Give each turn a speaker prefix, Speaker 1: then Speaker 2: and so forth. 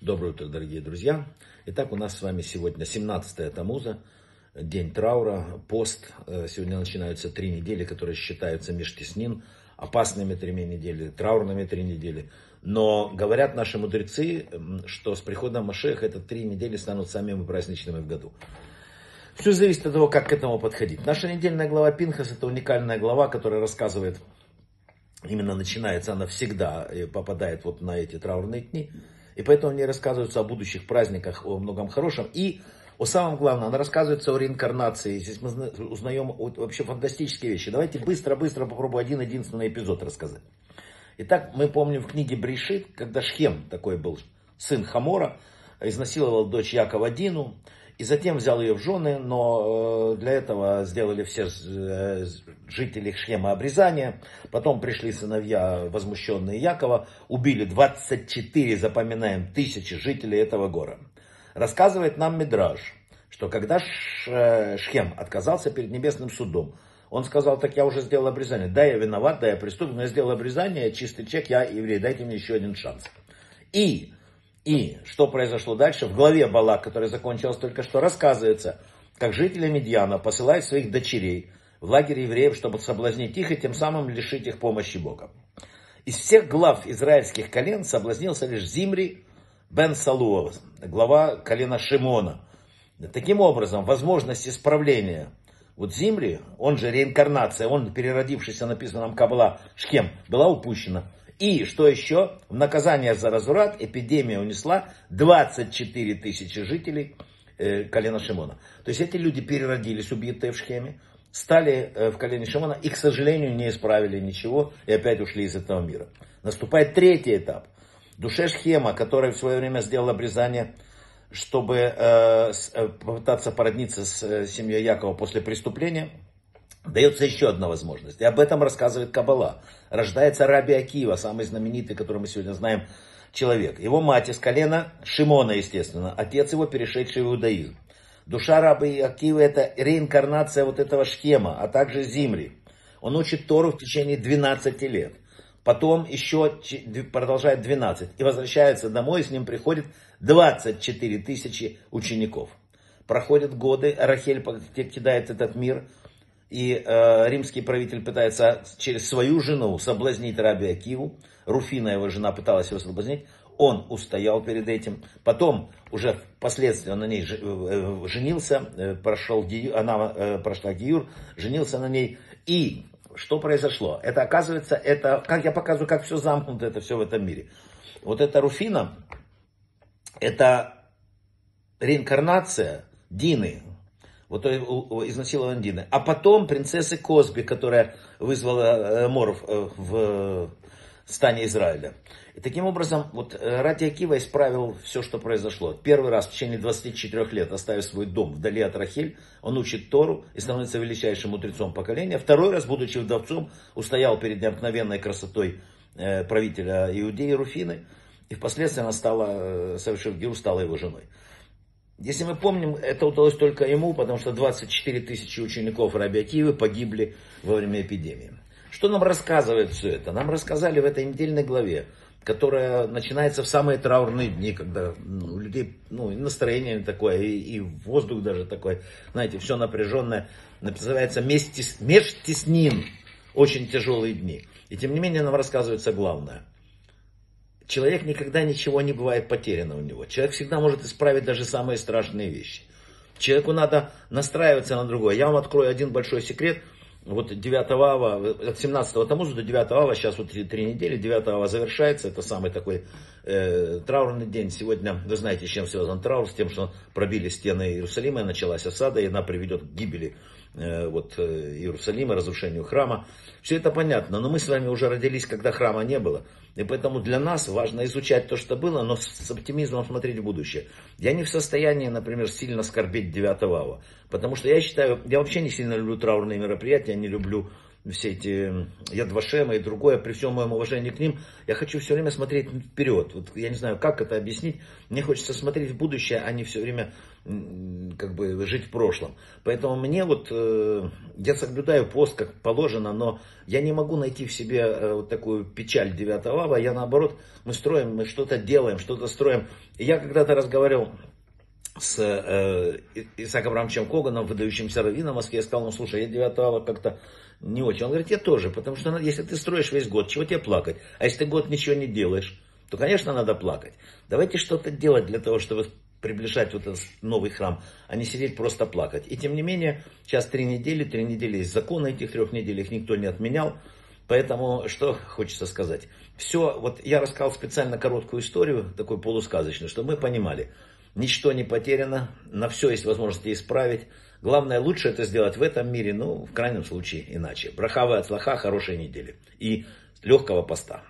Speaker 1: Доброе утро, дорогие друзья. Итак, у нас с вами сегодня 17 Тамуза, день траура, пост. Э, сегодня начинаются три недели, которые считаются межтеснин, опасными три недели, траурными три недели. Но говорят наши мудрецы, что с приходом Машеха это три недели станут самыми праздничными в году. Все зависит от того, как к этому подходить. Наша недельная глава Пинхас это уникальная глава, которая рассказывает, именно начинается она всегда и попадает вот на эти траурные дни. И поэтому мне рассказываются о будущих праздниках, о многом хорошем. И о самом главном, она рассказывается о реинкарнации. Здесь мы узнаем вообще фантастические вещи. Давайте быстро-быстро попробую один единственный эпизод рассказать. Итак, мы помним в книге Бришит, когда Шхем, такой был сын Хамора, изнасиловал дочь Якова Дину, и затем взял ее в жены, но э, для этого сделали все э, жители Шхема обрезание. Потом пришли сыновья, возмущенные Якова, убили 24, запоминаем, тысячи жителей этого города. Рассказывает нам Мидраж, что когда э, Шхем отказался перед небесным судом, он сказал, так я уже сделал обрезание. Да, я виноват, да, я преступник, но я сделал обрезание, чистый чек, я еврей, дайте мне еще один шанс. И и что произошло дальше? В главе Балак, которая закончилась только что, рассказывается, как жители Медьяна посылают своих дочерей в лагерь евреев, чтобы соблазнить их и тем самым лишить их помощи Бога. Из всех глав израильских колен соблазнился лишь Зимри бен Салуов, глава колена Шимона. Таким образом, возможность исправления вот Зимри, он же реинкарнация, он переродившийся, написано нам Кабла Шхем, была упущена. И, что еще, в наказание за разврат эпидемия унесла 24 тысячи жителей э, колена Шимона. То есть эти люди переродились, убитые в Шхеме, стали э, в колене Шимона и, к сожалению, не исправили ничего и опять ушли из этого мира. Наступает третий этап. Душе Шхема, который в свое время сделал обрезание, чтобы э, э попытаться породниться с э, семьей Якова после преступления, Дается еще одна возможность. И об этом рассказывает Кабала. Рождается Раби Акива, самый знаменитый, который мы сегодня знаем, человек. Его мать из колена Шимона, естественно. Отец его, перешедший в иудаизм. Душа Раби Акива это реинкарнация вот этого Шхема, а также Зимри. Он учит Тору в течение 12 лет. Потом еще продолжает 12. И возвращается домой, и с ним приходит 24 тысячи учеников. Проходят годы, Рахель кидает этот мир, и э, римский правитель пытается через свою жену соблазнить Раби Акиву. Руфина, его жена, пыталась его соблазнить. Он устоял перед этим. Потом, уже впоследствии он на ней э, женился, э, прошел, она э, прошла Гиюр, женился на ней. И что произошло? Это оказывается, это, как я показываю, как все замкнуто, это все в этом мире. Вот эта Руфина, это реинкарнация Дины, вот изнасилования Дины. А потом принцессы Косби, которая вызвала э, моров э, в стане Израиля. И таким образом, вот э, Ради Акива исправил все, что произошло. Первый раз в течение 24 лет, оставив свой дом вдали от Рахель, он учит Тору и становится величайшим мудрецом поколения. Второй раз, будучи вдовцом, устоял перед необыкновенной красотой правителя Иудеи Руфины. И впоследствии она стала, совершив Геру, стала его женой. Если мы помним, это удалось только ему, потому что 24 тысячи учеников Раби Акивы погибли во время эпидемии. Что нам рассказывает все это? Нам рассказали в этой недельной главе, которая начинается в самые траурные дни, когда ну, у людей ну, настроение такое, и, и воздух даже такой, знаете, все напряженное. Называется межтеснин. Очень тяжелые дни. И тем не менее нам рассказывается главное человек никогда ничего не бывает потеряно у него. Человек всегда может исправить даже самые страшные вещи. Человеку надо настраиваться на другое. Я вам открою один большой секрет. Вот 9 ава, от 17 тамуза до 9 ава, сейчас вот 3, 3 недели, 9 ава завершается, это самый такой э, траурный день. Сегодня, вы знаете, с чем связан траур, с тем, что пробили стены Иерусалима, началась осада, и она приведет к гибели Э, вот, э, Иерусалима, разрушению храма. Все это понятно, но мы с вами уже родились, когда храма не было. И поэтому для нас важно изучать то, что было, но с оптимизмом смотреть в будущее. Я не в состоянии, например, сильно скорбеть 9 ава. Потому что я считаю, я вообще не сильно люблю траурные мероприятия, не люблю все эти Ядвашемы и другое, при всем моем уважении к ним, я хочу все время смотреть вперед. Вот я не знаю, как это объяснить. Мне хочется смотреть в будущее, а не все время как бы жить в прошлом. Поэтому мне вот, э, я соблюдаю пост как положено, но я не могу найти в себе э, вот такую печаль 9 ава. Я наоборот, мы строим, мы что-то делаем, что-то строим. И я когда-то разговаривал с э, Исааком Рамчем Коганом, выдающимся раввином в Москве, я сказал ему, слушай, я 9 ава как-то не очень. Он говорит, я тоже, потому что если ты строишь весь год, чего тебе плакать? А если ты год ничего не делаешь, то, конечно, надо плакать. Давайте что-то делать для того, чтобы приближать вот этот новый храм, а не сидеть просто плакать. И тем не менее, сейчас три недели, три недели есть закон, этих трех недель их никто не отменял. Поэтому, что хочется сказать. Все, вот я рассказал специально короткую историю, такую полусказочную, чтобы мы понимали, ничто не потеряно, на все есть возможности исправить. Главное, лучше это сделать в этом мире, ну, в крайнем случае, иначе. Брахава от лоха, хорошей недели и легкого поста.